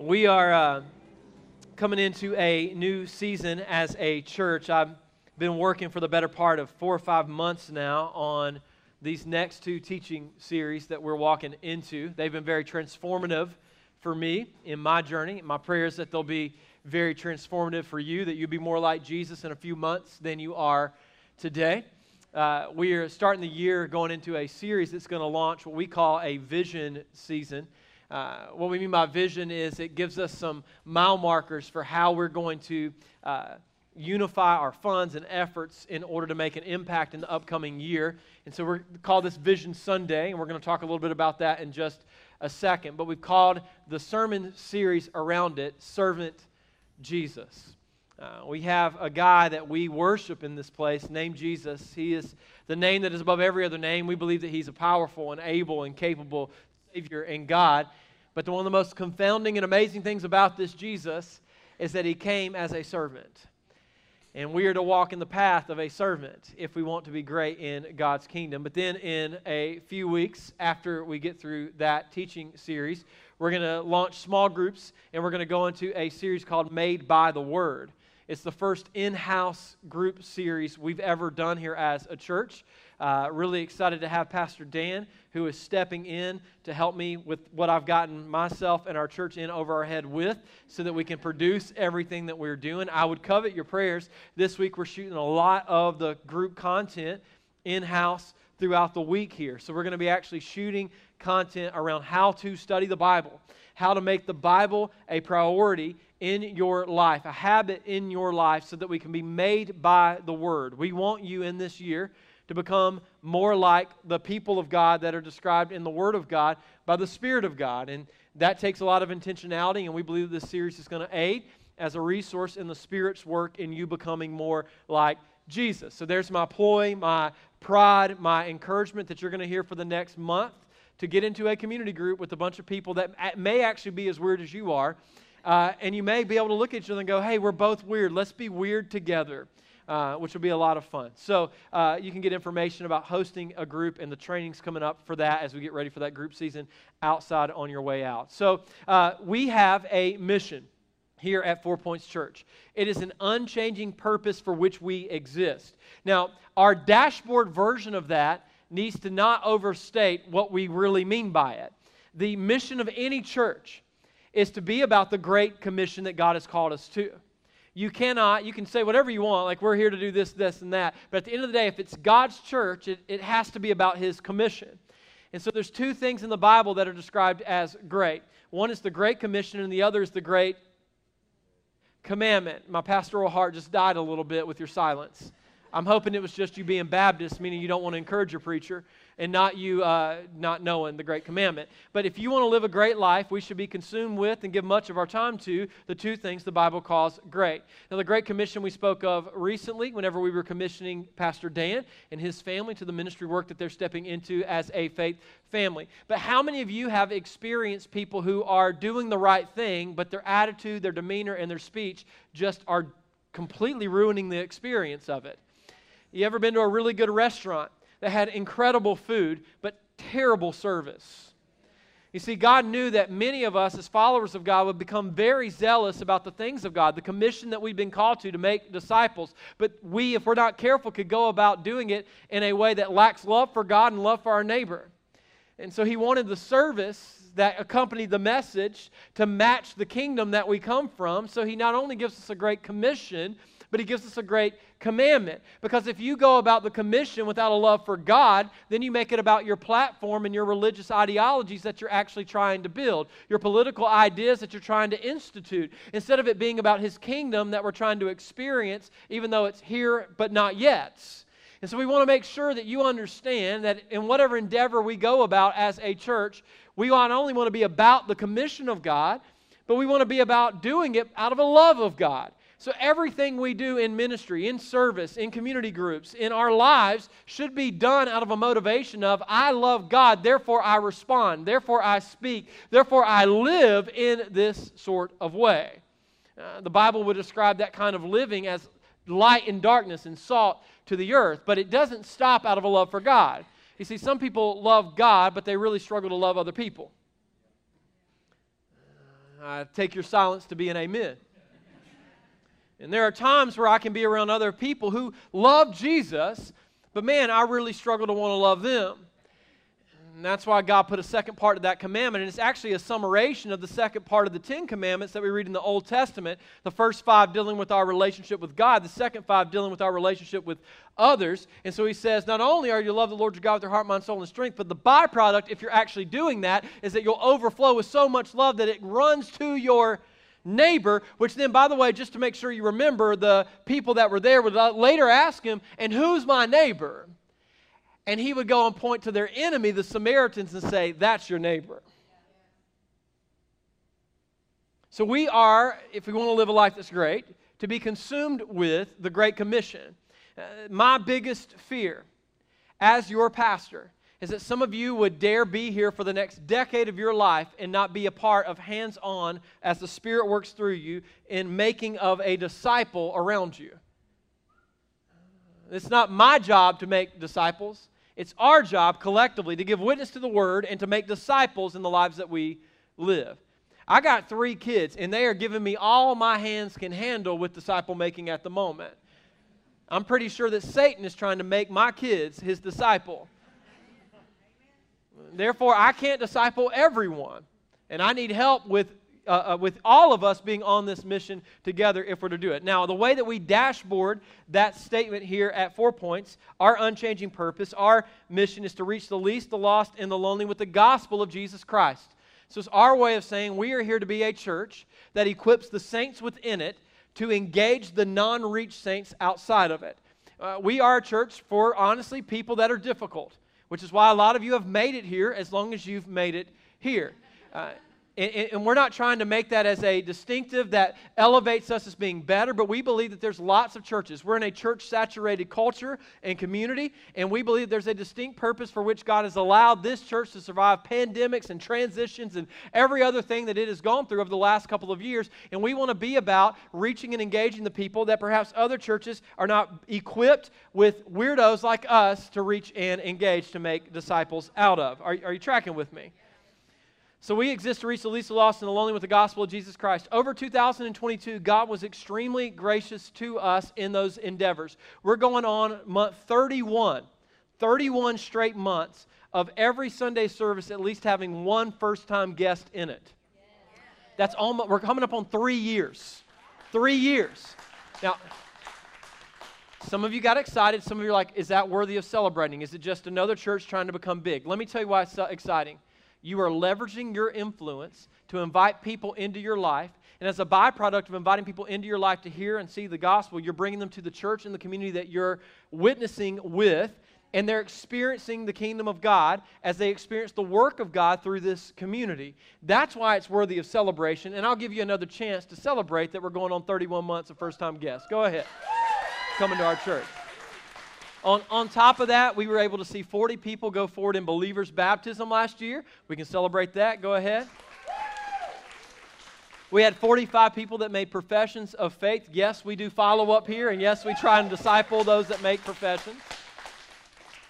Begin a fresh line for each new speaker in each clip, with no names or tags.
We are uh, coming into a new season as a church. I've been working for the better part of four or five months now on these next two teaching series that we're walking into. They've been very transformative for me in my journey. My prayer is that they'll be very transformative for you, that you'll be more like Jesus in a few months than you are today. Uh, we are starting the year going into a series that's going to launch what we call a vision season. Uh, what we mean by vision is it gives us some mile markers for how we're going to uh, unify our funds and efforts in order to make an impact in the upcoming year. And so we're call this Vision Sunday, and we're going to talk a little bit about that in just a second. But we've called the sermon series around it Servant Jesus. Uh, we have a guy that we worship in this place named Jesus. He is the name that is above every other name. We believe that he's a powerful and able and capable Savior and God. But one of the most confounding and amazing things about this Jesus is that he came as a servant. And we are to walk in the path of a servant if we want to be great in God's kingdom. But then, in a few weeks after we get through that teaching series, we're going to launch small groups and we're going to go into a series called Made by the Word. It's the first in house group series we've ever done here as a church. Uh, really excited to have Pastor Dan, who is stepping in to help me with what I've gotten myself and our church in over our head with so that we can produce everything that we're doing. I would covet your prayers. This week, we're shooting a lot of the group content in house throughout the week here. So, we're going to be actually shooting content around how to study the Bible, how to make the Bible a priority in your life, a habit in your life, so that we can be made by the Word. We want you in this year to become more like the people of God that are described in the Word of God by the Spirit of God. And that takes a lot of intentionality, and we believe this series is going to aid as a resource in the Spirit's work in you becoming more like Jesus. So there's my ploy, my pride, my encouragement that you're going to hear for the next month to get into a community group with a bunch of people that may actually be as weird as you are. Uh, and you may be able to look at each other and go, hey, we're both weird. Let's be weird together uh, which will be a lot of fun. So uh, you can get information about hosting a group and the trainings coming up for that as we get ready for that group season outside on your way out. So uh, we have a mission here at Four Points Church. It is an unchanging purpose for which we exist. Now, our dashboard version of that needs to not overstate what we really mean by it. The mission of any church is to be about the great commission that God has called us to. You cannot, you can say whatever you want, like we're here to do this, this, and that. But at the end of the day, if it's God's church, it, it has to be about His commission. And so there's two things in the Bible that are described as great. One is the Great Commission, and the other is the Great Commandment. My pastoral heart just died a little bit with your silence. I'm hoping it was just you being Baptist, meaning you don't want to encourage your preacher and not you uh, not knowing the great commandment. But if you want to live a great life, we should be consumed with and give much of our time to the two things the Bible calls great. Now, the Great Commission we spoke of recently, whenever we were commissioning Pastor Dan and his family to the ministry work that they're stepping into as a faith family. But how many of you have experienced people who are doing the right thing, but their attitude, their demeanor, and their speech just are completely ruining the experience of it? You ever been to a really good restaurant that had incredible food, but terrible service. You see, God knew that many of us, as followers of God, would become very zealous about the things of God, the commission that we've been called to, to make disciples. But we, if we're not careful, could go about doing it in a way that lacks love for God and love for our neighbor. And so He wanted the service that accompanied the message to match the kingdom that we come from. So He not only gives us a great commission, but he gives us a great commandment. Because if you go about the commission without a love for God, then you make it about your platform and your religious ideologies that you're actually trying to build, your political ideas that you're trying to institute, instead of it being about his kingdom that we're trying to experience, even though it's here but not yet. And so we want to make sure that you understand that in whatever endeavor we go about as a church, we not only want to be about the commission of God, but we want to be about doing it out of a love of God. So, everything we do in ministry, in service, in community groups, in our lives should be done out of a motivation of, I love God, therefore I respond, therefore I speak, therefore I live in this sort of way. Uh, the Bible would describe that kind of living as light and darkness and salt to the earth, but it doesn't stop out of a love for God. You see, some people love God, but they really struggle to love other people. I take your silence to be an amen. And there are times where I can be around other people who love Jesus, but man, I really struggle to want to love them. And that's why God put a second part of that commandment. And it's actually a summation of the second part of the Ten Commandments that we read in the Old Testament. The first five dealing with our relationship with God, the second five dealing with our relationship with others. And so he says, not only are you to love the Lord your God with your heart, mind, soul, and strength, but the byproduct, if you're actually doing that, is that you'll overflow with so much love that it runs to your neighbor, which then, by the way, just to make sure you remember, the people that were there would later ask him, And who's my neighbor? And he would go and point to their enemy, the Samaritans, and say, That's your neighbor. So we are, if we want to live a life that's great, to be consumed with the Great Commission. Uh, my biggest fear as your pastor is that some of you would dare be here for the next decade of your life and not be a part of hands on as the Spirit works through you in making of a disciple around you. It's not my job to make disciples. It's our job collectively to give witness to the word and to make disciples in the lives that we live. I got three kids, and they are giving me all my hands can handle with disciple making at the moment. I'm pretty sure that Satan is trying to make my kids his disciple. Therefore, I can't disciple everyone. And I need help with, uh, uh, with all of us being on this mission together if we're to do it. Now, the way that we dashboard that statement here at four points, our unchanging purpose, our mission is to reach the least, the lost, and the lonely with the gospel of Jesus Christ. So it's our way of saying we are here to be a church that equips the saints within it to engage the non reached saints outside of it. Uh, we are a church for, honestly, people that are difficult which is why a lot of you have made it here as long as you've made it here. Uh, and, and, we're not trying to make that as a distinctive that elevates us as being better, but we believe that there's lots of churches. We're in a church saturated culture and community, and we believe there's a distinct purpose for which God has allowed this church to survive pandemics and transitions and every other thing that it has gone through over the last couple of years. And we want to be about reaching and engaging the people that perhaps other churches are not equipped with weirdos like us to reach and engage to make disciples out of. Are, are you tracking with me? So we exist to reach the least lost and the lonely with the gospel of Jesus Christ. Over 2022, God was extremely gracious to us in those endeavors. We're going on month 31, 31 straight months of every Sunday service at least having one first-time guest in it. That's almost we're coming up on 3 years. 3 years. Now, some of you got excited. Some of you are like, is that worthy of celebrating? Is it just another church trying to become big? Let me tell you why it's exciting. You are leveraging your influence to invite people into your life. And as a byproduct of inviting people into your life to hear and see the gospel, you're bringing them to the church and the community that you're witnessing with. And they're experiencing the kingdom of God as they experience the work of God through this community. That's why it's worthy of celebration. And I'll give you another chance to celebrate that we're going on 31 months of first time guests. Go ahead. Coming to our church. On, on top of that, we were able to see 40 people go forward in believers' baptism last year. We can celebrate that. Go ahead. We had 45 people that made professions of faith. Yes, we do follow up here, and yes, we try and disciple those that make professions.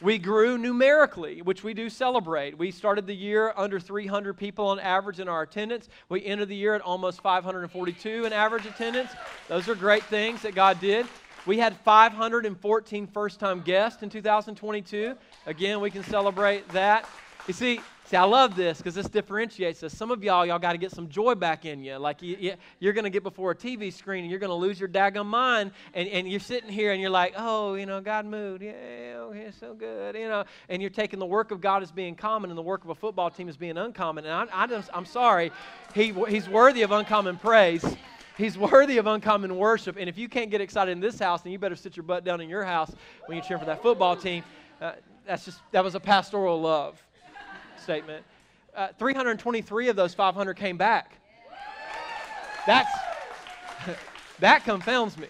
We grew numerically, which we do celebrate. We started the year under 300 people on average in our attendance. We ended the year at almost 542 in average attendance. Those are great things that God did. We had 514 first time guests in 2022. Again, we can celebrate that. You see, See, I love this because this differentiates us. Some of y'all, y'all got to get some joy back in you. Like you, you, are going to get before a TV screen and you're going to lose your daggum mind, and, and you're sitting here and you're like, oh, you know, God moved. Yeah, oh, okay, so good, you know. And you're taking the work of God as being common and the work of a football team as being uncommon. And I, I just, I'm sorry, he, he's worthy of uncommon praise. He's worthy of uncommon worship. And if you can't get excited in this house, then you better sit your butt down in your house when you cheer for that football team. Uh, that's just, that was a pastoral love statement. Uh, 323 of those 500 came back. That's, that confounds me.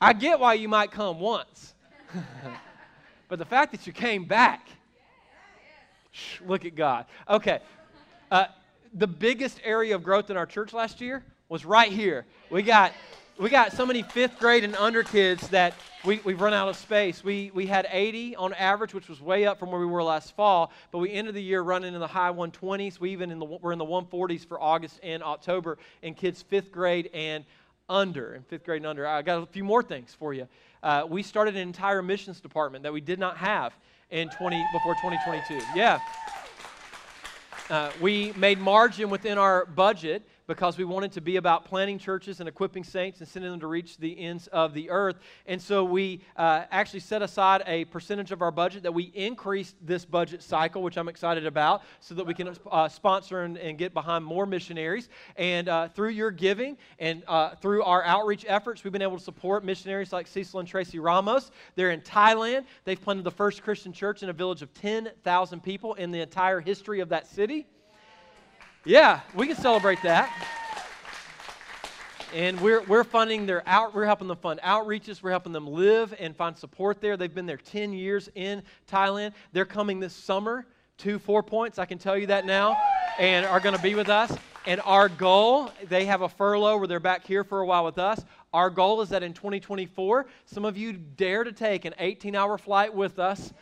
I get why you might come once. but the fact that you came back, look at God. Okay. Uh, the biggest area of growth in our church last year was right here. We got we got so many fifth grade and under kids that we, we've run out of space. We, we had 80 on average, which was way up from where we were last fall, but we ended the year running in the high 120s. We even in the, we're in the 140s for August and October in kids fifth grade and under, in fifth grade and under. I got a few more things for you. Uh, we started an entire missions department that we did not have in 20 before 2022. Yeah. Uh, we made margin within our budget because we wanted to be about planting churches and equipping saints and sending them to reach the ends of the earth. And so we uh, actually set aside a percentage of our budget that we increased this budget cycle, which I'm excited about, so that we can uh, sponsor and, and, get behind more missionaries. And uh, through your giving and uh, through our outreach efforts, we've been able to support missionaries like Cecil and Tracy Ramos. They're in Thailand. They've planted the first Christian church in a village of 10,000 people in the entire history of that city. Yeah, we can celebrate that. And we're, we're funding their out, we're helping them fund outreaches, we're helping them live and find support there. They've been there 10 years in Thailand. They're coming this summer to Four Points, I can tell you that now, and are going to be with us. And our goal, they have a furlough where they're back here for a while with us. Our goal is that in 2024, some of you dare to take an 18 hour flight with us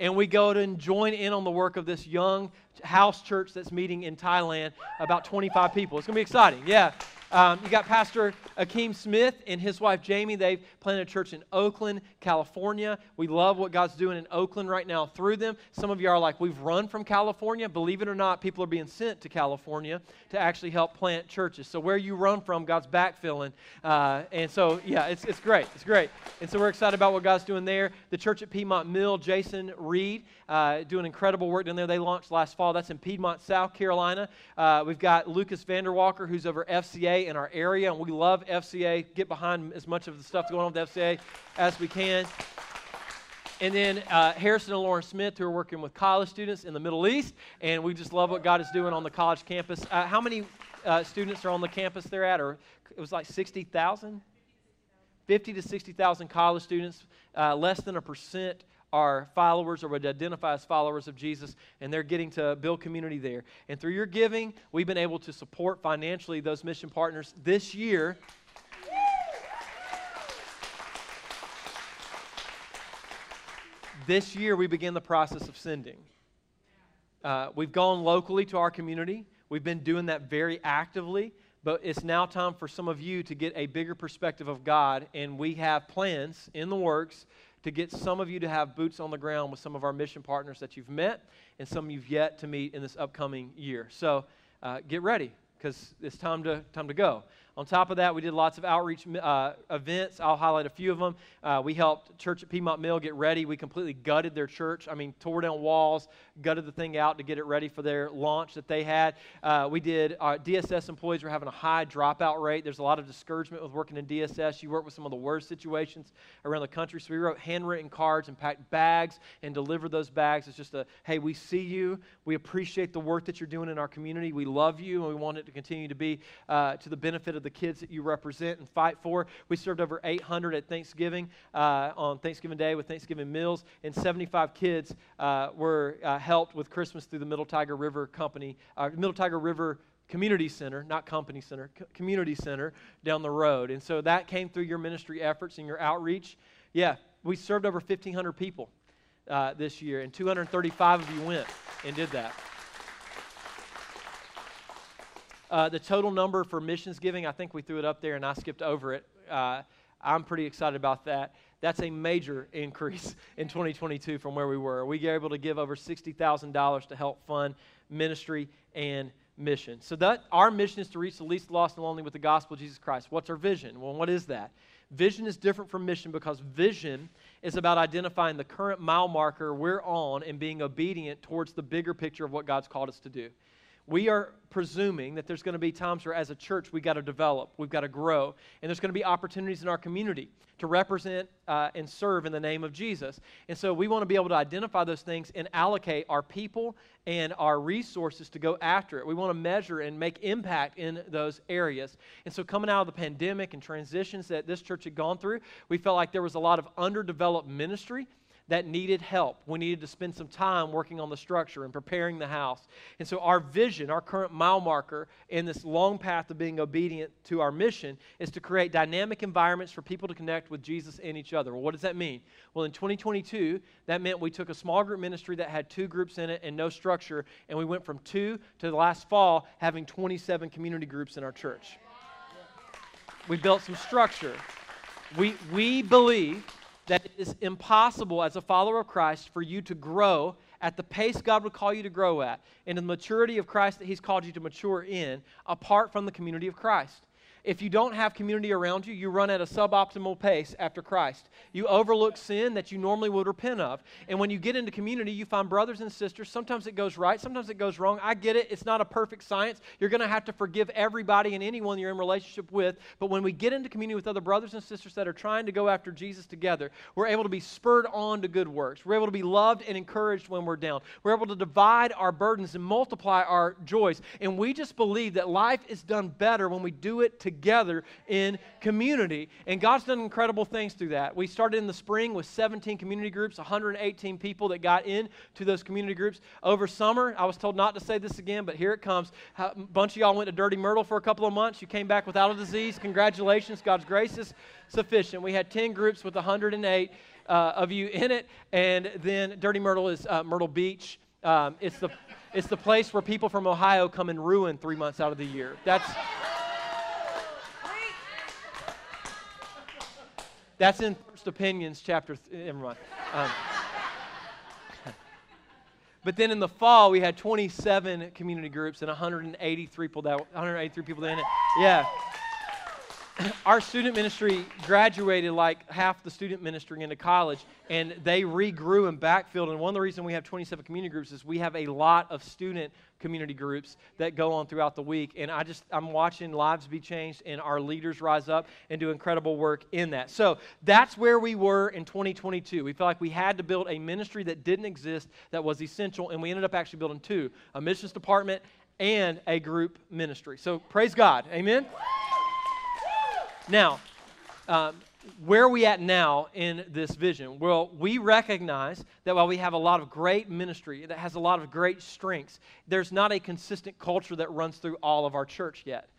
and we go to join in on the work of this young house church that's meeting in Thailand, about 25 people. It's going to be exciting. Yeah. Um, you got Pastor Akeem Smith and his wife Jamie. They've planted a church in Oakland, California. We love what God's doing in Oakland right now through them. Some of you are like, we've run from California. Believe it or not, people are being sent to California to actually help plant churches. So where you run from, God's backfilling. Uh, and so, yeah, it's, it's great. It's great. And so we're excited about what God's doing there. The church at Piedmont Mill, Jason Reed, uh, doing incredible work down there. They launched last fall. That's in Piedmont, South Carolina. Uh, we've got Lucas Vanderwalker, who's over FCA in our area, and we love FCA. Get behind as much of the stuff going on with FCA as we can. And then uh, Harrison and Lauren Smith, who are working with college students in the Middle East, and we just love what God is doing on the college campus. Uh, how many uh, students are on the campus they're at? Or it was like 60,000? 50 to 60,000 college students, uh, less than a percent are followers or would identify as followers of Jesus, and they're getting to build community there. And through your giving, we've been able to support financially those mission partners this year. This year, we begin the process of sending. Uh, we've gone locally to our community. We've been doing that very actively, but it's now time for some of you to get a bigger perspective of God, and we have plans in the works to get some of you to have boots on the ground with some of our mission partners that you've met and some you've yet to meet in this upcoming year. So uh, get ready because it's time to, time to go. On top of that, we did lots of outreach uh, events. I'll highlight a few of them. Uh, we helped Church at Piedmont Mill get ready. We completely gutted their church. I mean, tore down walls, gutted the thing out to get it ready for their launch that they had. Uh, we did, our DSS employees were having a high dropout rate. There's a lot of discouragement with working in DSS. You work with some of the worst situations around the country. So we wrote handwritten cards and packed bags and delivered those bags. It's just a, hey, we see you. We appreciate the work that you're doing in our community. We love you, and we want it to continue to be uh, to the benefit of the the kids that you represent and fight for. We served over 800 at Thanksgiving uh, on Thanksgiving Day with Thanksgiving meals, and 75 kids uh, were uh, helped with Christmas through the Middle Tyger River Company, uh, Middle Tyger River community center, not company center, community center down the road. And so that came through your ministry efforts and your outreach. Yeah, we served over 1,500 people uh, this year, and 235 of you went and did that. Uh, the total number for missions giving, I think we threw it up there and I skipped over it. Uh, I'm pretty excited about that. That's a major increase in 2022 from where we were. We were able to give over $60,000 to help fund ministry and mission. So that our mission is to reach the least lost and lonely with the gospel of Jesus Christ. What's our vision? Well, what is that? Vision is different from mission because vision is about identifying the current mile marker we're on and being obedient towards the bigger picture of what God's called us to do we are presuming that there's going to be times where, as a church, we've got to develop, we've got to grow, and there's going to be opportunities in our community to represent uh, and serve in the name of Jesus. And so we want to be able to identify those things and allocate our people and our resources to go after it. We want to measure and make impact in those areas. And so, coming out of the pandemic and transitions that this church had gone through, we felt like there was a lot of underdeveloped ministry that needed help. We needed to spend some time working on the structure and preparing the house. And so, our vision, our current mile marker in this long path of being obedient to our mission is to create dynamic environments for people to connect with Jesus and each other. Well, what does that mean? Well, in 2022, that meant we took a small group ministry that had two groups in it and no structure, and we went from two to the last fall having 27 community groups in our church. We built some structure. We, we believe that it is impossible as a follower of Christ for you to grow at the pace God would call you to grow at, and the maturity of Christ that He's called you to mature in, apart from the community of Christ. If you don't have community around you, you run at a suboptimal pace after Christ. You overlook sin that you normally would repent of. And when you get into community, you find brothers and sisters. Sometimes it goes right, sometimes it goes wrong. I get it. It's not a perfect science. You're going to have to forgive everybody and anyone you're in relationship with. But when we get into community with other brothers and sisters that are trying to go after Jesus together, we're able to be spurred on to good works. We're able to be loved and encouraged when we're down. We're able to divide our burdens and multiply our joys. And we just believe that life is done better when we do it together together in community. And God's done incredible things through that. We started in the spring with 17 community groups, 118 people that got into those community groups. Over summer, I was told not to say this again, but here it comes. A bunch of y'all went to Dirty Myrtle for a couple of months. You came back without a disease. Congratulations. God's grace is sufficient. We had 10 groups with 108 uh, of you in it. And then Dirty Myrtle is uh, Myrtle Beach. Um, it's the it's the place where people from Ohio come and ruin three months out of the year. That's That's in First Opinions, chapter. Th- never mind. Um, but then in the fall, we had 27 community groups and 183 people that 183 people in it. Yeah. Our student ministry graduated like half the student ministry into college, and they regrew and backfilled. And one of the reasons we have 27 community groups is we have a lot of student community groups that go on throughout the week. And I just, I'm watching lives be changed and our leaders rise up and do incredible work in that. So that's where we were in 2022. We felt like we had to build a ministry that didn't exist that was essential, and we ended up actually building two a missions department and a group ministry. So praise God. Amen. Now, um, where are we at now in this vision? Well, we recognize that while we have a lot of great ministry that has a lot of great strengths, there's not a consistent culture that runs through all of our church yet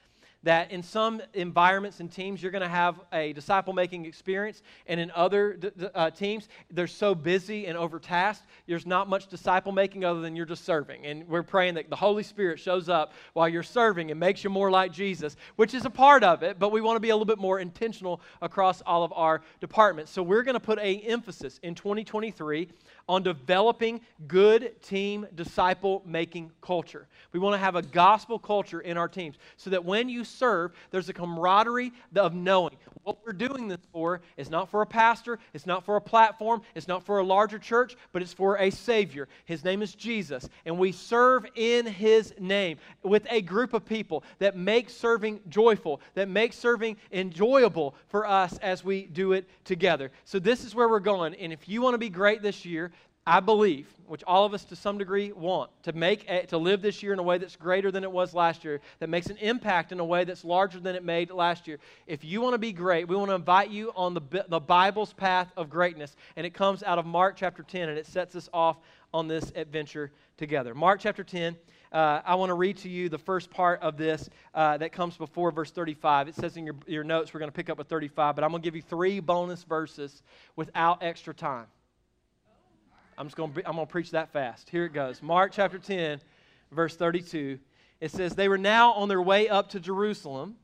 that in some environments and teams you're going to have a disciple making experience and in other d- d- uh, teams they're so busy and overtasked there's not much disciple making other than you're just serving. And we're praying that the holy spirit shows up while you're serving and makes you more like jesus which is a part of it but we want to be a little bit more intentional across all of our departments. So we're going to put a emphasis in 2023 on developing good team disciple making culture. We want to have a gospel culture in our teams so that when you serve, there's a camaraderie of knowing what we're doing this for is not for a pastor, it's not for a platform, it's not for a larger church, but it's for a Savior. His name is Jesus. And we serve in His name with a group of people that make serving joyful, that make serving enjoyable for us as we do it together. So, this is where we're going. And if you want to be great this year, I believe, which all of us to some degree want, to make a, to live this year in a way that's greater than it was last year, that makes an impact in a way that's larger than it made last year. If you want to be great, we want to invite you on the, the Bible's path of greatness, and it comes out of Mark chapter 10, and it sets us off on this adventure together. Mark chapter 10. Uh, I want to read to you the first part of this uh, that comes before verse 35. It says in your, your notes, we're going to pick up at 35, but I'm going to give you three bonus verses without extra time. I'm just going to I'm going to preach that fast. Here it goes. Mark chapter 10, verse 32. It says they were now on their way up to Jerusalem,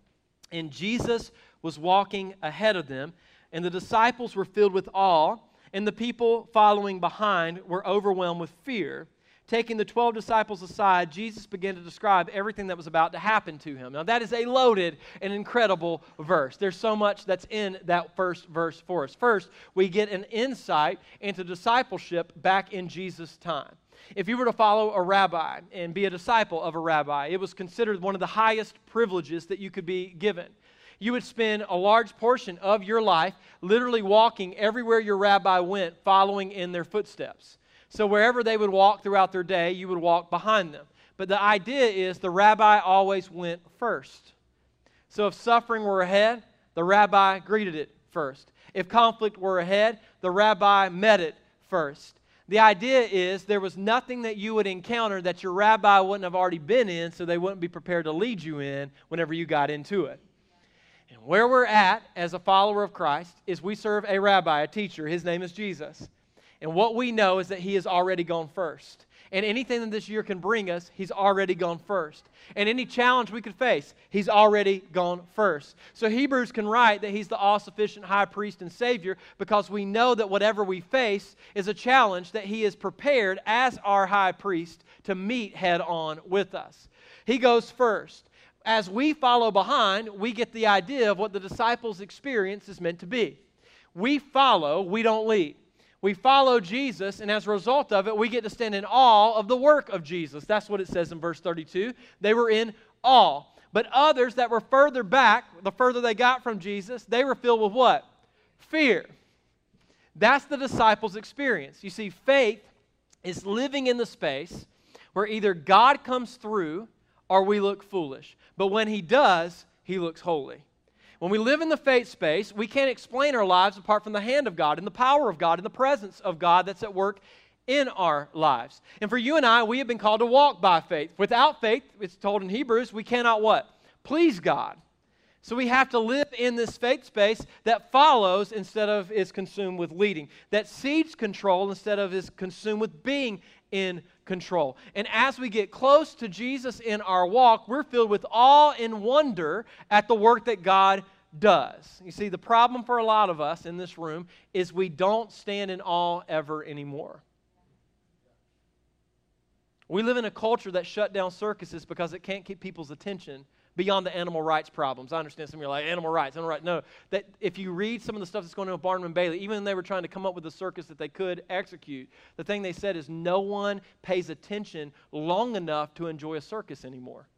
and Jesus was walking ahead of them, and the disciples were filled with awe, and the people following behind were overwhelmed with fear. Taking the 12 disciples aside, Jesus began to describe everything that was about to happen to him. Now, that is a loaded and incredible verse. There's so much that's in that first verse for us. First, we get an insight into discipleship back in Jesus' time. If you were to follow a rabbi and be a disciple of a rabbi, it was considered one of the highest privileges that you could be given. You would spend a large portion of your life literally walking everywhere your rabbi went, following in their footsteps. So wherever they would walk throughout their day, you would walk behind them. But the idea is the rabbi always went first. So if suffering were ahead, the rabbi greeted it first. If conflict were ahead, the rabbi met it first. The idea is there was nothing that you would encounter that your rabbi wouldn't have already been in, so they wouldn't be prepared to lead you in whenever you got into it. And where we're at as a follower of Christ is we serve a rabbi, a teacher. His name is Jesus. And what we know is that he has already gone first. And anything that this year can bring us, He's already gone first. And any challenge we could face, He's already gone first. So Hebrews can write that He's the all sufficient high priest and Savior because we know that whatever we face is a challenge that He is prepared as our high priest to meet head on with us. He goes first. As we follow behind, we get the idea of what the disciples' experience is meant to be. We follow, we don't lead. We follow Jesus, and as a result of it, we get to stand in awe of the work of Jesus. That's what it says in verse 32. They were in awe. But others that were further back, the further they got from Jesus, they were filled with what? Fear. That's the disciples' experience. You see, faith is living in the space where either God comes through or we look foolish. But when He does, He looks holy. When we live in the faith space, we can't explain our lives apart from the hand of God and the power of God and the presence of God that's at work in our lives. And for you and I, we have been called to walk by faith. Without faith, it's told in Hebrews, we cannot what? Please God. So we have to live in this faith space that follows instead of is consumed with leading, that seeks control instead of is consumed with being in control. And as we get close to Jesus in our walk, we're filled with awe and wonder at the work that God does. You see, the problem for a lot of us in this room is we don't stand in awe ever anymore. We live in a culture that shut down circuses because it can't keep people's attention beyond the animal rights problems. I understand some of you are like, animal rights, animal rights. No, that if you read some of the stuff that's going on with Barnum and Bailey, even they were trying to come up with a circus that they could execute, the thing they said is no one pays attention long enough to enjoy a circus anymore.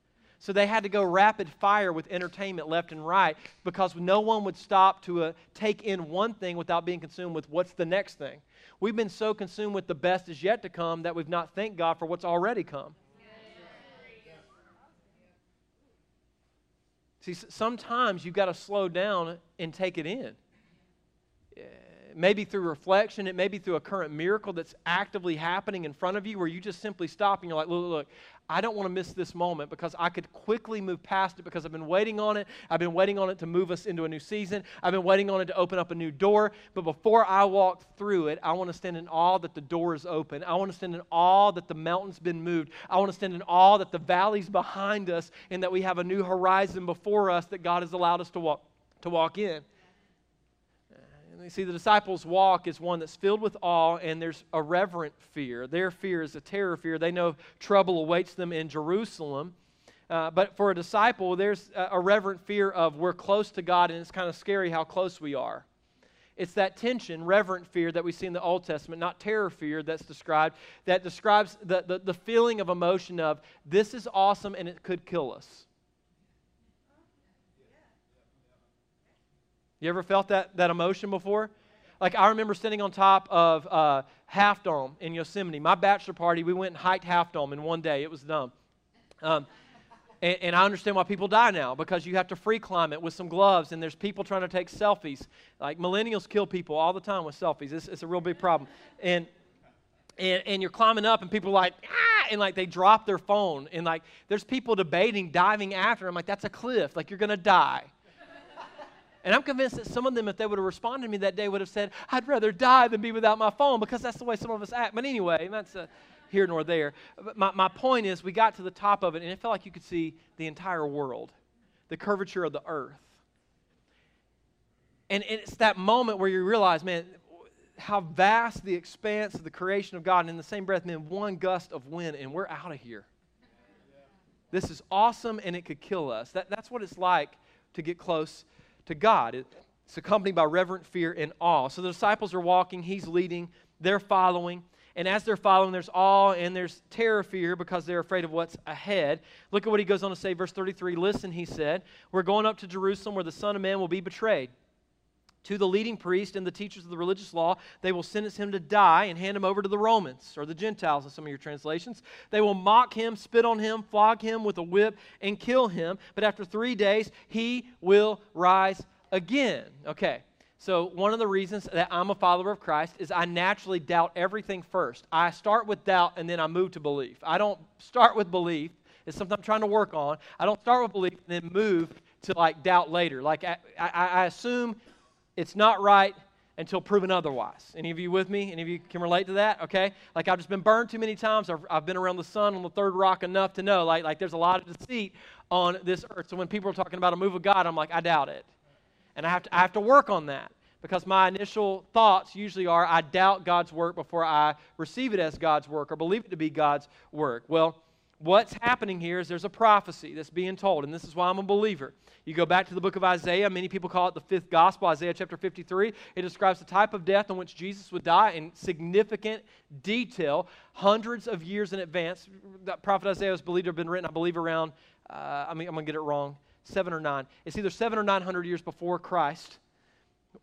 So they had to go rapid fire with entertainment left and right because no one would stop to uh, take in one thing without being consumed with what's the next thing. We've been so consumed with the best is yet to come that we've not thanked God for what's already come. See, sometimes you've got to slow down and take it in. Maybe through reflection, it may be through a current miracle that's actively happening in front of you where you just simply stop and you're like, look, look, I don't want to miss this moment because I could quickly move past it because I've been waiting on it. I've been waiting on it to move us into a new season. I've been waiting on it to open up a new door. But before I walk through it, I want to stand in awe that the door is open. I want to stand in awe that the mountain's been moved. I want to stand in awe that the valley's behind us and that we have a new horizon before us that God has allowed us to walk, to walk in. You see, the disciples' walk is one that's filled with awe, and there's a reverent fear. Their fear is a terror fear. They know trouble awaits them in Jerusalem. Uh, but for a disciple, there's a, reverent fear of we're close to God, and it's kind of scary how close we are. It's that tension, reverent fear that we see in the Old Testament, not terror fear that's described, that describes the, the, the feeling of emotion of this is awesome and it could kill us. You ever felt that, that emotion before? Like, I remember sitting on top of uh, Half Dome in Yosemite. My bachelor party, we went and hiked Half Dome in one day. It was dumb. Um, and, and, I understand why people die now because you have to free climb it with some gloves, and there's people trying to take selfies. Like, millennials kill people all the time with selfies. It's, it's a real big problem. And, and, and you're climbing up, and people are like, ah, and like they drop their phone. And like, there's people debating diving after. I'm like, that's a cliff. Like, you're going to die. And I'm convinced that some of them, if they would have responded to me that day, would have said, I'd rather die than be without my phone because that's the way some of us act. But anyway, that's a, here nor there. But my, my point is, we got to the top of it, and it felt like you could see the entire world, the curvature of the earth. And, and it's that moment where you realize, man, how vast the expanse of the creation of God. And in the same breath, man, one gust of wind, and we're out of here. This is awesome, and it could kill us. That, that's what it's like to get close to God. It's accompanied by reverent fear and awe. So the disciples are walking, he's leading, they're following. And as they're following, there's awe and there's terror, fear, because they're afraid of what's ahead. Look at what he goes on to say, verse 33. Listen, he said, We're going up to Jerusalem where the Son of Man will be betrayed to the leading priest and the teachers of the religious law. They will sentence him to die and hand him over to the Romans or the Gentiles in some of your translations. They will mock him, spit on him, flog him with a whip, and kill him. But after three days, he will rise again. Okay. So, one of the reasons that I'm a follower of Christ is I naturally doubt everything first. I start with doubt and then I move to belief. I don't start with belief, it's something I'm trying to work on. I don't start with belief and then move to like doubt later. Like, I, I, I assume it's not right until proven otherwise. Any of you with me? Any of you can relate to that? Okay? Like I've just been burned too many times. I've, I've been around the sun on the third rock enough to know like, like there's a lot of deceit on this earth. So when people are talking about a move of God, I'm like, I doubt it. And I have to, I have to work on that because my initial thoughts usually are I doubt God's work before I receive it as God's work or believe it to be God's work. Well, what's happening here is there's a prophecy that's being told, and this is why I'm a believer. You go back to the book of Isaiah, many people call it the fifth gospel, Isaiah chapter 53. It describes the type of death in which Jesus would die in significant detail, hundreds of years in advance. That prophet Isaiah was believed to have been written, I believe, around, uh, I mean, I'm going to get it wrong, seven or nine. It's either seven or nine hundred years before Christ.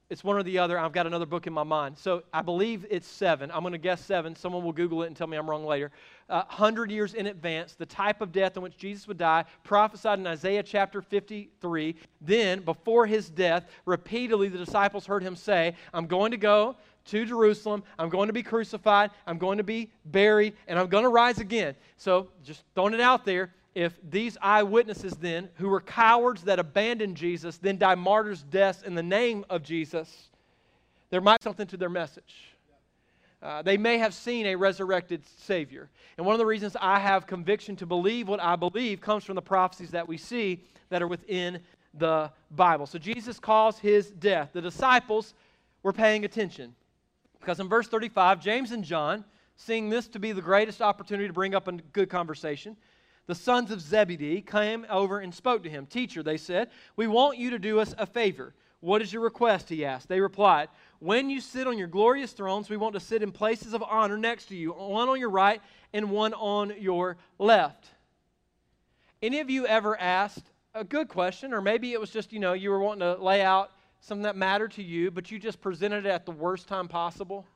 It's one or the other. I've got another book in my mind. So I believe it's seven. I'm going to guess seven. Someone will Google it and tell me I'm wrong later. Uh, 100 years in advance, the type of death in which Jesus would die, prophesied in Isaiah chapter 53. Then, before his death, repeatedly the disciples heard him say, I'm going to go to Jerusalem. I'm going to be crucified. I'm going to be buried, and I'm going to rise again. So, just throwing it out there if these eyewitnesses then, who were cowards that abandoned Jesus, then die martyrs' deaths in the name of Jesus, there might be something to their message. Uh, they may have seen a resurrected Savior. And one of the reasons I have conviction to believe what I believe comes from the prophecies that we see that are within the Bible. So Jesus calls his death. The disciples were paying attention because in verse 35, James and John, seeing this to be the greatest opportunity to bring up a good conversation, the sons of Zebedee came over and spoke to him. Teacher, they said, we want you to do us a favor. What is your request? He asked. They replied, When you sit on your glorious thrones, we want to sit in places of honor next to you, one on your right and one on your left. Any of you ever asked a good question, or maybe it was just, you know, you were wanting to lay out something that mattered to you, but you just presented it at the worst time possible?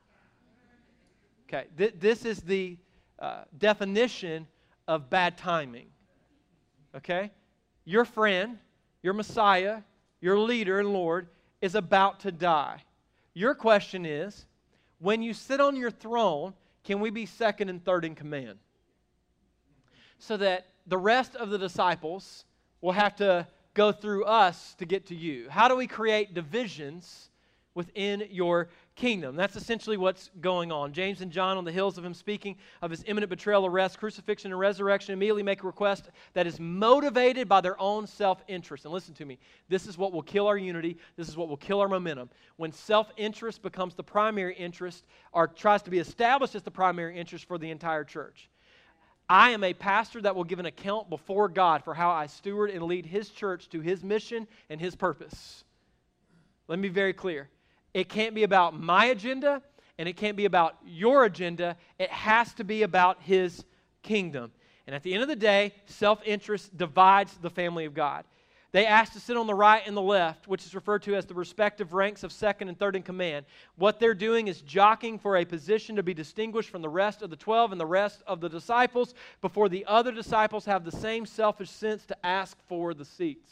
Okay, th- this is the uh, definition of bad timing. Okay? Your friend, your Messiah, your leader and Lord is about to die. Your question is when you sit on your throne, can we be second and third in command? So that the rest of the disciples will have to go through us to get to you. How do we create divisions within your kingdom. That's essentially what's going on. James and John, on the hills of him speaking of his imminent betrayal, arrest, crucifixion, and resurrection, immediately make a request that is motivated by their own self interest. And listen to me this is what will kill our unity, this is what will kill our momentum. When self interest becomes the primary interest or tries to be established as the primary interest for the entire church. I am a pastor that will give an account before God for how I steward and lead his church to his mission and his purpose. Let me be very clear. It can't be about my agenda and it can't be about your agenda. It has to be about His kingdom. And at the end of the day, self interest divides the family of God. They asked to sit on the right and the left, which is referred to as the respective ranks of second and third in command. What they're doing is jockeying for a position to be distinguished from the rest of the 12 and the rest of the disciples before the other disciples have the same selfish sense to ask for the seats.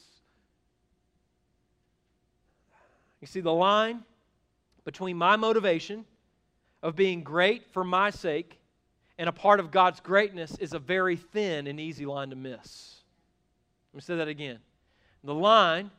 You see the line between my motivation of being great for my sake and a part of God's greatness is a very thin and easy line to miss. Let me say that again. The line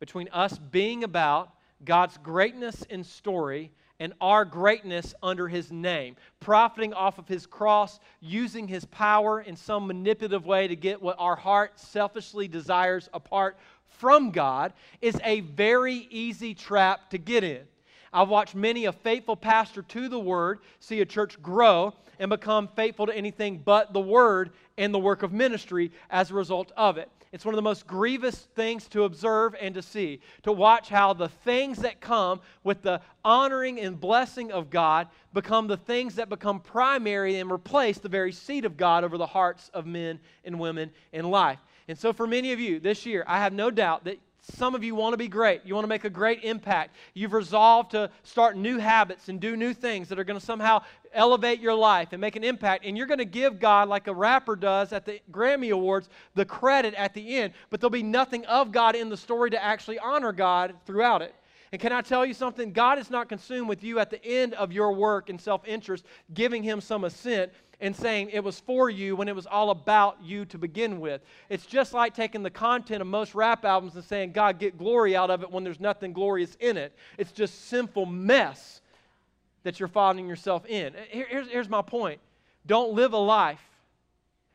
between us being about God's greatness in story and our greatness under his name, profiting off of his cross, using his power in some manipulative way to get what our heart selfishly desires apart from God, is a very easy trap to get in. I've watched many a faithful pastor to the word see a church grow and become faithful to anything but the word and the work of ministry as a result of it. It's one of the most grievous things to observe and to see, to watch how the things that come with the honoring and blessing of God become the things that become primary and replace the very seed of God over the hearts of men and women in life. And so, for many of you this year, I have no doubt that some of you want to be great. You want to make a great impact. You've resolved to start new habits and do new things that are going to somehow elevate your life and make an impact. And you're going to give God, like a rapper does at the Grammy Awards, the credit at the end. But there'll be nothing of God in the story to actually honor God throughout it. And can I tell you something? God is not consumed with you at the end of your work and self interest, giving Him some assent and saying it was for you when it was all about you to begin with. It's just like taking the content of most rap albums and saying, God, get glory out of it when there's nothing glorious in it. It's just sinful mess that you're finding yourself in. Here's, here's my point don't live a life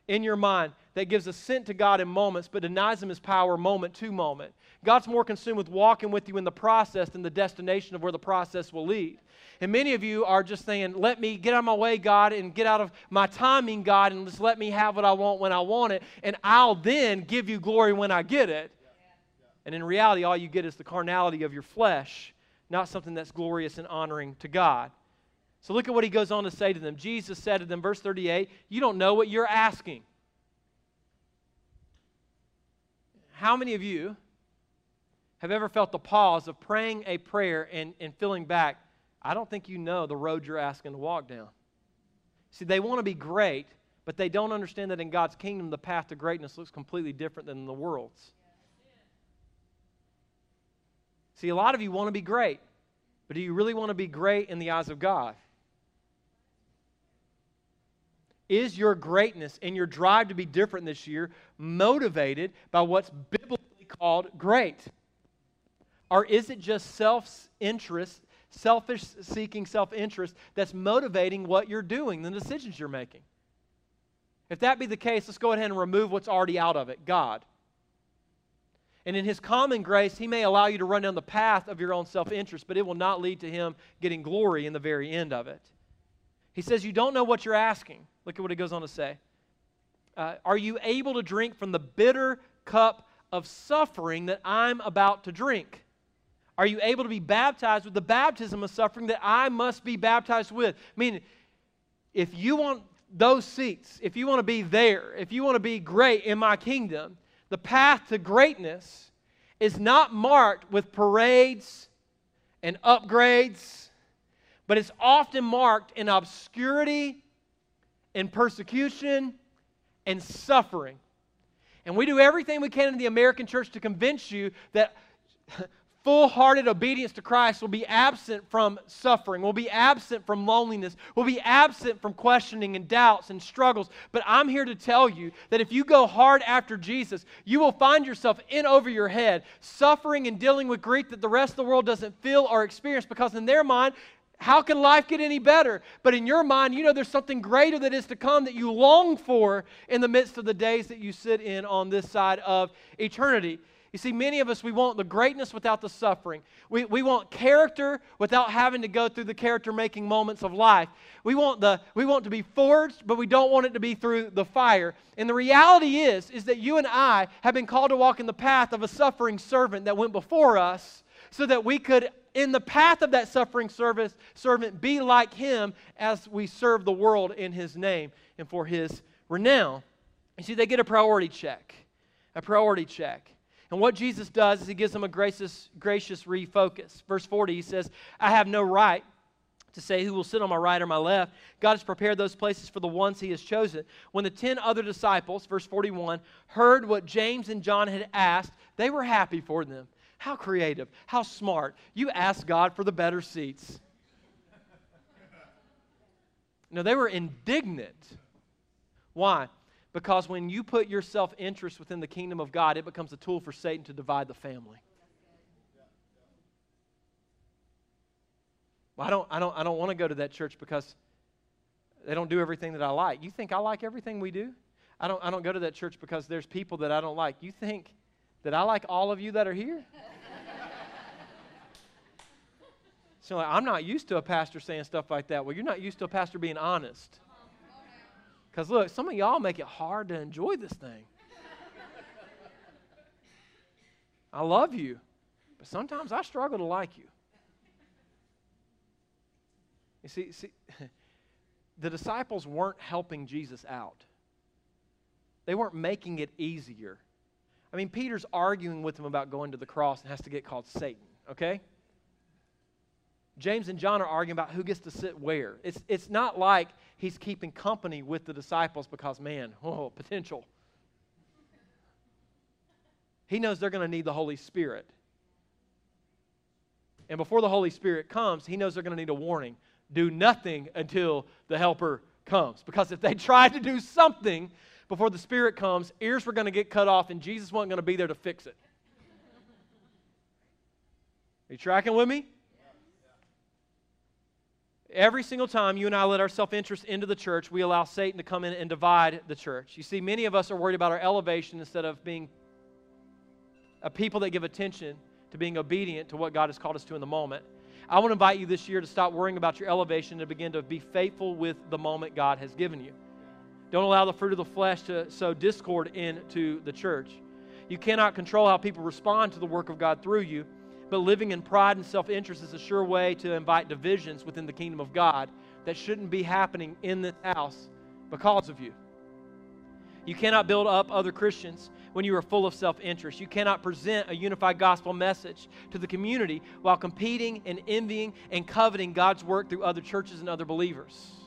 in your mind that gives assent to God in moments but denies Him His power moment to moment. God's more consumed with walking with you in the process than the destination of where the process will lead. And many of you are just saying, Let me get out of my way, God, and get out of my timing, God, and just let me have what I want when I want it, and I'll then give you glory when I get it. And in reality, all you get is the carnality of your flesh, not something that's glorious and honoring to God. So look at what he goes on to say to them. Jesus said to them, verse 38, You don't know what you're asking. How many of you have ever felt the pause of praying a prayer and, and feeling back, I don't think you know the road you're asking to walk down? See, they want to be great, but they don't understand that in God's kingdom, the path to greatness looks completely different than the world's. See, a lot of you want to be great, but do you really want to be great in the eyes of God? Is your greatness and your drive to be different this year motivated by what's biblically called great? Or is it just self interest, selfish seeking self interest that's motivating what you're doing, the decisions you're making? If that be the case, let's go ahead and remove what's already out of it God. And in His common grace, He may allow you to run down the path of your own self interest, but it will not lead to Him getting glory in the very end of it. He says, You don't know what you're asking. Look at what he goes on to say. Uh, are you able to drink from the bitter cup of suffering that I'm about to drink? Are you able to be baptized with the baptism of suffering that I must be baptized with? I mean, if you want those seats, if you want to be there, if you want to be great in my kingdom, the path to greatness is not marked with parades and upgrades but it's often marked in obscurity, in persecution, and suffering. And we do everything we can in the American church to convince you that full hearted obedience to Christ will be absent from suffering, will be absent from loneliness, will be absent from questioning and doubts and struggles. But I'm here to tell you that if you go hard after Jesus, you will find yourself in over your head, suffering and dealing with grief that the rest of the world doesn't feel or experience because in their mind, how can life get any better? But in your mind, you know there's something greater that is to come that you long for in the midst of the days that you sit in on this side of eternity. You see, many of us, we want the greatness without the suffering. We, we want character without having to go through the character making moments of life. We want, the, we want to be forged, but we don't want it to be through the fire. And the reality is, is that you and I have been called to walk in the path of a suffering servant that went before us so that we could in the path of that suffering service, servant be like him as we serve the world in his name and for his renown. You see, they get a priority check. A priority check. And what Jesus does is he gives them a gracious, gracious refocus. Verse 40, he says, I have no right to say who will sit on my right or my left. God has prepared those places for the ones he has chosen. When the ten other disciples, verse 41, heard what James and John had asked, they were happy for them. How creative, how smart. You asked God for the better seats. No, they were indignant. Why? Because when you put your self interest within the kingdom of God, it becomes a tool for Satan to divide the family. Well, I don't, I don't, I don't want to go to that church because they don't do everything that I like. You think I like everything we do? I don't, I don't go to that church because there's people that I don't like. You think that I like all of you that are here? so like, I'm not used to a pastor saying stuff like that. Well, you're not used to a pastor being honest. Because look, some of y'all make it hard to enjoy this thing. I love you, but sometimes I struggle to like you. You see, see the disciples weren't helping Jesus out. They weren't making it easier. I mean, Peter's arguing with him about going to the cross and has to get called Satan, okay? James and John are arguing about who gets to sit where. It's, it's not like he's keeping company with the disciples because, man, oh, potential. He knows they're going to need the Holy Spirit. And before the Holy Spirit comes, he knows they're going to need a warning. Do nothing until the helper comes. Because if they try to do something before the Spirit comes, ears were going to get cut off and Jesus wasn't going to be there to fix it. Are you tracking with me? Every single time you and I let our self interest into the church, we allow Satan to come in and divide the church. You see, many of us are worried about our elevation instead of being a people that give attention to being obedient to what God has called us to in the moment. I want to invite you this year to stop worrying about your elevation and begin to be faithful with the moment God has given you. Don't allow the fruit of the flesh to sow discord into the church. You cannot control how people respond to the work of God through you but living in pride and self interest is a sure way to invite divisions within the kingdom of God that shouldn't be happening in this house because of you. You cannot build up other Christians when you are full of self interest. You cannot present a unified gospel message to the community while competing and envying and coveting God's work through other churches and other believers.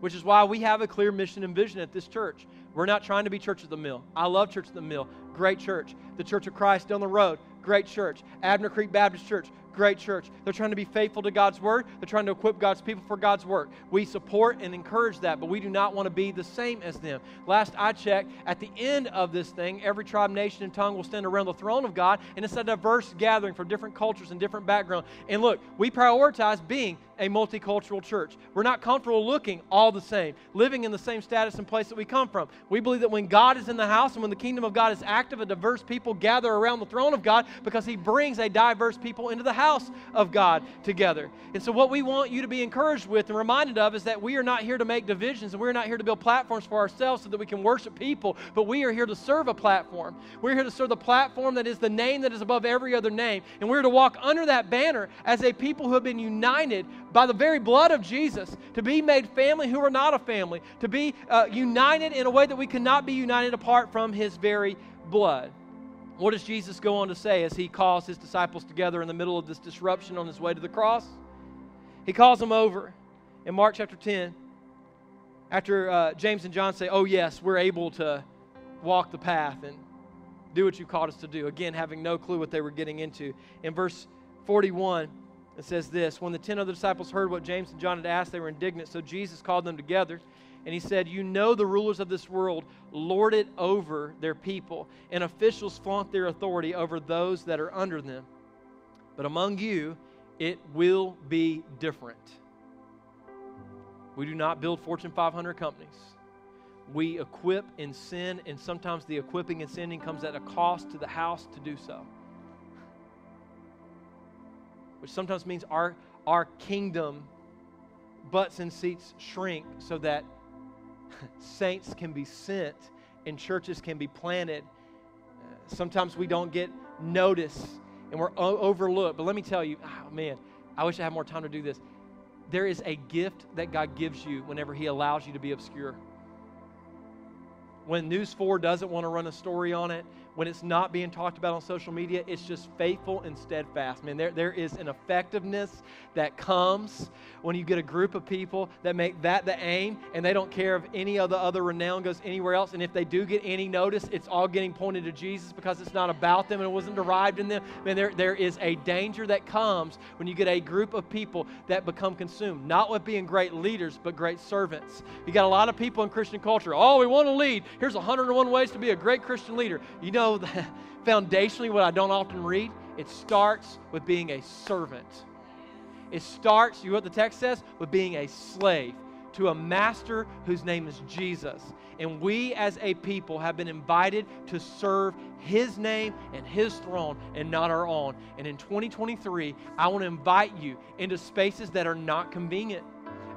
Which is why we have a clear mission and vision at this church. We're not trying to be Church of the Mill. I love Church of the Mill. Great church. The Church of Christ down the road, great church. Abner Creek Baptist Church, great church. They're trying to be faithful to God's word. They're trying to equip God's people for God's work. We support and encourage that, but we do not want to be the same as them. Last I checked, at the end of this thing, every tribe, nation, and tongue will stand around the throne of God, and it's a diverse gathering from different cultures and different backgrounds. And look, we prioritize being a multicultural church. We're not comfortable looking all the same, living in the same status and place that we come from. We believe that when God is in the house and when the kingdom of God is active, a diverse people gather around the throne of God because He brings a diverse people into the house of God together. And so, what we want you to be encouraged with and reminded of is that we are not here to make divisions and we're not here to build platforms for ourselves so that we can worship people, but we are here to serve a platform. We're here to serve the platform that is the name that is above every other name. And we're to walk under that banner as a people who have been united by the very blood of Jesus, to be made family who are not a family, to be uh, united in a way that we cannot be united apart from his very blood. What does Jesus go on to say as he calls his disciples together in the middle of this disruption on his way to the cross? He calls them over in Mark chapter 10. After uh, James and John say, Oh, yes, we're able to walk the path and do what you called us to do. Again, having no clue what they were getting into. In verse 41, it says this When the ten other disciples heard what James and John had asked, they were indignant. So Jesus called them together and he said, You know the rulers of this world lord it over their people, and officials flaunt their authority over those that are under them. But among you, it will be different. We do not build Fortune 500 companies. We equip and send, and sometimes the equipping and sending comes at a cost to the house to do so which sometimes means our, our kingdom butts and seats shrink so that saints can be sent and churches can be planted. Uh, sometimes we don't get notice and we're overlooked. But let me tell you, oh man, I wish I had more time to do this. There is a gift that God gives you whenever He allows you to be obscure. When News 4 doesn't want to run a story on it, when it's not being talked about on social media, it's just faithful and steadfast. Man, there, there is an effectiveness that comes when you get a group of people that make that the aim and they don't care if any of the other renown goes anywhere else. And if they do get any notice, it's all getting pointed to Jesus because it's not about them and it wasn't derived in them. Man, there, there is a danger that comes when you get a group of people that become consumed, not with being great leaders, but great servants. You got a lot of people in Christian culture, oh, we want to lead. Here's 101 ways to be a great Christian leader. You know, know foundationally, what I don't often read, it starts with being a servant. It starts, you know what the text says, with being a slave to a master whose name is Jesus. And we as a people have been invited to serve his name and his throne and not our own. And in 2023, I want to invite you into spaces that are not convenient.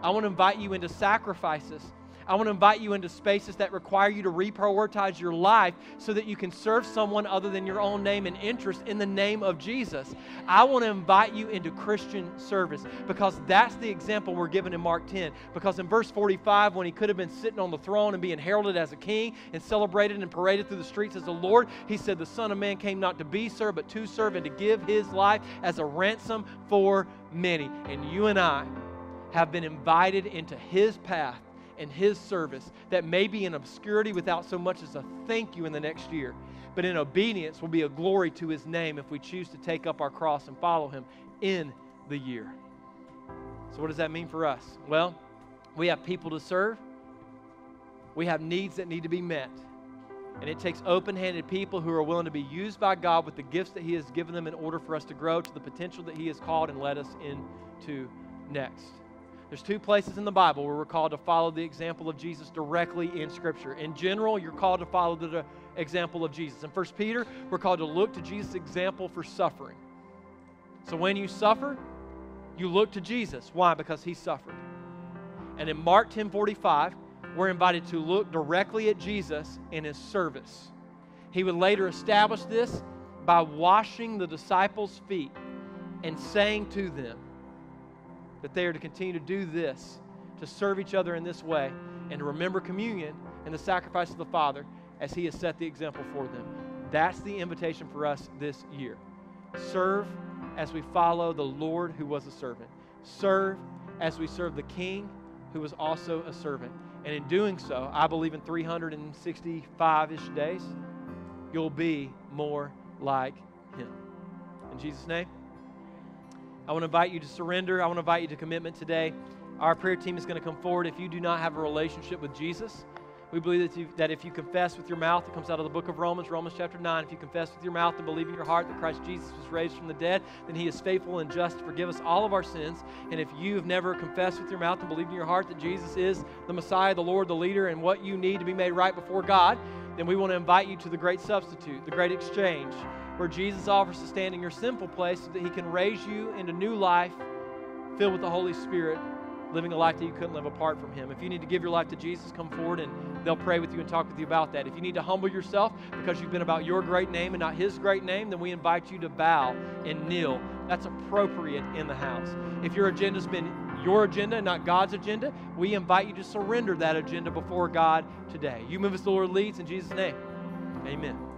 I want to invite you into sacrifices I want to invite you into spaces that require you to reprioritize your life so that you can serve someone other than your own name and interest in the name of Jesus. I want to invite you into Christian service because that's the example we're given in Mark 10. Because in verse 45, when he could have been sitting on the throne and being heralded as a king and celebrated and paraded through the streets as a Lord, he said, The Son of Man came not to be served, but to serve and to give his life as a ransom for many. And you and I have been invited into his path in His service that may be in obscurity without so much as a thank you in the next year. but in obedience will be a glory to his name if we choose to take up our cross and follow him in the year. So, what does that mean for us? Well, we have people to serve, we have needs that need to be met. And it takes open handed people who are willing to be used by God with the gifts that He has given them in order for us to grow to the potential that He has called and led us into next. There's two places in the Bible where we're called to follow the example of Jesus directly in Scripture. In general, you're called to follow the example of Jesus. In 1 Peter, we're called to look to Jesus' example for suffering. So when you suffer, you look to Jesus. Why? Because he suffered. And in Mark 10:45, we're invited to look directly at Jesus in his service. He would later establish this by washing the disciples' feet and saying to them that they are to continue to do this, to serve each other in this way, and to remember communion and the sacrifice of the Father as he has set the example for them. That's the invitation for us this year. Serve as we follow the Lord who was a servant. Serve as we serve the King who was also a servant. And in doing so, I believe in 365 ish days, you'll be more like Him. In Jesus' name, I want to invite you to surrender. I want to invite you to commitment today. Our prayer team is going to come forward. If you do not have a relationship with Jesus, we believe that, you, that if you confess with your mouth, it comes out of the book of Romans, Romans chapter 9. If you confess with your mouth and believe in your heart that Christ Jesus was raised from the dead, then he is faithful and just to forgive us all of our sins. And if you have never confessed with your mouth and believed in your heart that Jesus is the Messiah, the Lord, the leader, and what you need to be made right before God, then we want to invite you to the great substitute, the great exchange, where Jesus offers to stand in your sinful place so that he can raise you into new life filled with the Holy Spirit living a life that you couldn't live apart from Him. If you need to give your life to Jesus, come forward and they'll pray with you and talk with you about that. If you need to humble yourself because you've been about your great name and not His great name, then we invite you to bow and kneel. That's appropriate in the house. If your agenda's been your agenda and not God's agenda, we invite you to surrender that agenda before God today. You move as the Lord leads in Jesus' name. Amen.